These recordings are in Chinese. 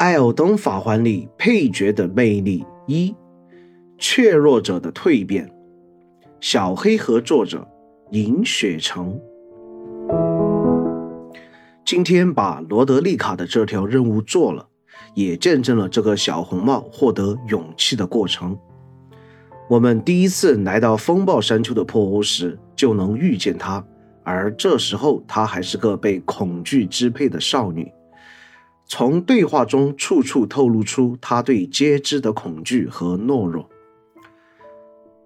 艾尔登法环里配角的魅力一：怯弱者的蜕变。小黑盒作者尹雪城。今天把罗德丽卡的这条任务做了，也见证了这个小红帽获得勇气的过程。我们第一次来到风暴山丘的破屋时，就能遇见她，而这时候她还是个被恐惧支配的少女。从对话中处处透露出他对皆知的恐惧和懦弱。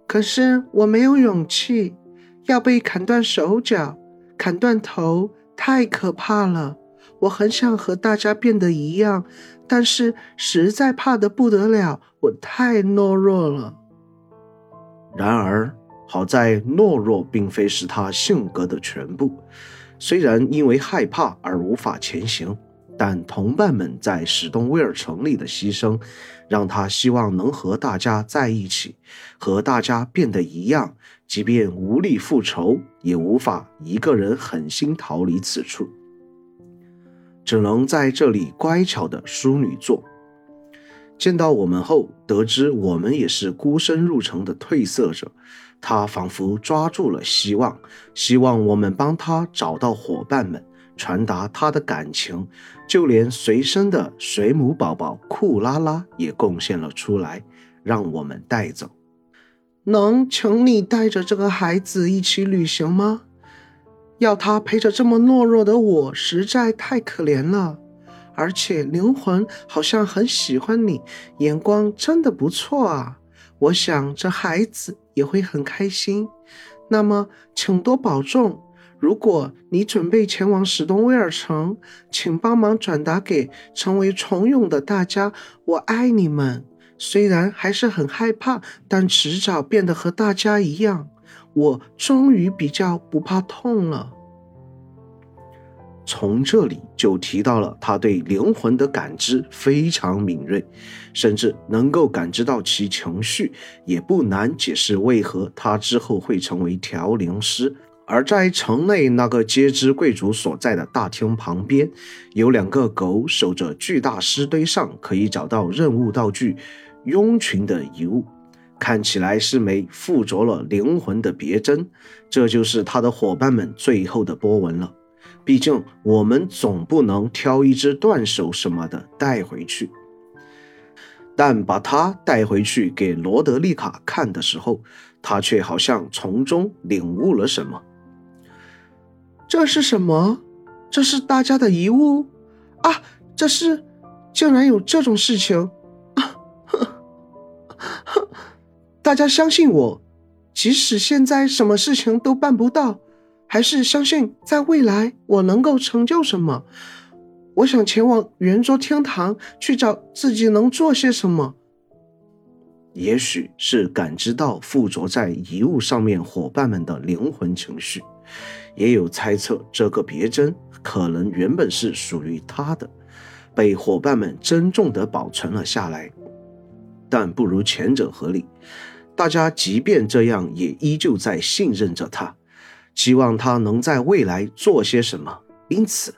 可是我没有勇气，要被砍断手脚、砍断头，太可怕了。我很想和大家变得一样，但是实在怕得不得了，我太懦弱了。然而，好在懦弱并非是他性格的全部，虽然因为害怕而无法前行。但同伴们在史东威尔城里的牺牲，让他希望能和大家在一起，和大家变得一样，即便无力复仇，也无法一个人狠心逃离此处，只能在这里乖巧的淑女座。见到我们后，得知我们也是孤身入城的褪色者，他仿佛抓住了希望，希望我们帮他找到伙伴们。传达他的感情，就连随身的水母宝宝库拉拉也贡献了出来，让我们带走。能请你带着这个孩子一起旅行吗？要他陪着这么懦弱的我，实在太可怜了。而且灵魂好像很喜欢你，眼光真的不错啊。我想这孩子也会很开心。那么，请多保重。如果你准备前往史东威尔城，请帮忙转达给成为虫蛹的大家，我爱你们。虽然还是很害怕，但迟早变得和大家一样。我终于比较不怕痛了。从这里就提到了他对灵魂的感知非常敏锐，甚至能够感知到其情绪，也不难解释为何他之后会成为调灵师。而在城内那个皆知贵族所在的大厅旁边，有两个狗守着巨大尸堆上可以找到任务道具“拥群”的遗物，看起来是枚附着了灵魂的别针，这就是他的伙伴们最后的波纹了。毕竟我们总不能挑一只断手什么的带回去。但把它带回去给罗德丽卡看的时候，他却好像从中领悟了什么。这是什么？这是大家的遗物啊！这是，竟然有这种事情！大家相信我，即使现在什么事情都办不到，还是相信在未来我能够成就什么。我想前往圆桌天堂去找自己能做些什么。也许是感知到附着在遗物上面伙伴们的灵魂情绪。也有猜测，这个别针可能原本是属于他的，被伙伴们珍重地保存了下来。但不如前者合理，大家即便这样，也依旧在信任着他，希望他能在未来做些什么。因此，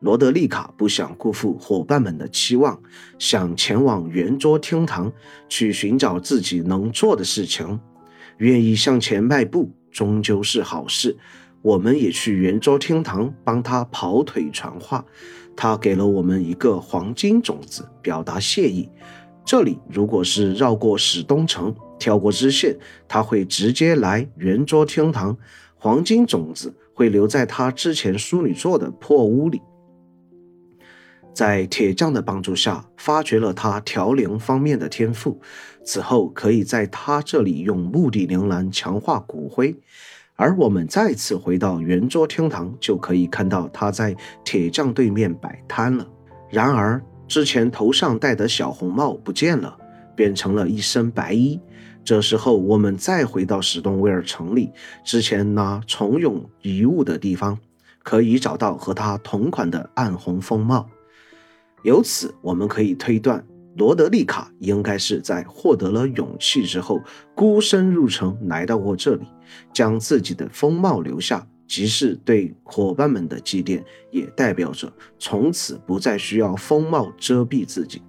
罗德丽卡不想辜负伙伴们的期望，想前往圆桌厅堂去寻找自己能做的事情，愿意向前迈步，终究是好事。我们也去圆桌厅堂帮他跑腿传话，他给了我们一个黄金种子，表达谢意。这里如果是绕过史东城，跳过支线，他会直接来圆桌厅堂，黄金种子会留在他之前淑女座的破屋里。在铁匠的帮助下，发掘了他调灵方面的天赋，此后可以在他这里用墓地铃兰强化骨灰。而我们再次回到圆桌厅堂，就可以看到他在铁匠对面摆摊了。然而，之前头上戴的小红帽不见了，变成了一身白衣。这时候，我们再回到史东威尔城里之前那重用遗物的地方，可以找到和他同款的暗红风帽。由此，我们可以推断。罗德丽卡应该是在获得了勇气之后，孤身入城来到过这里，将自己的风貌留下，即是对伙伴们的祭奠，也代表着从此不再需要风貌遮蔽自己。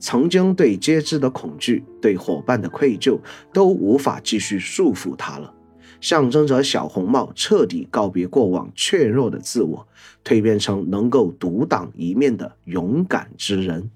曾经对皆知的恐惧，对伙伴的愧疚，都无法继续束缚他了。象征着小红帽彻底告别过往怯弱的自我，蜕变成能够独当一面的勇敢之人。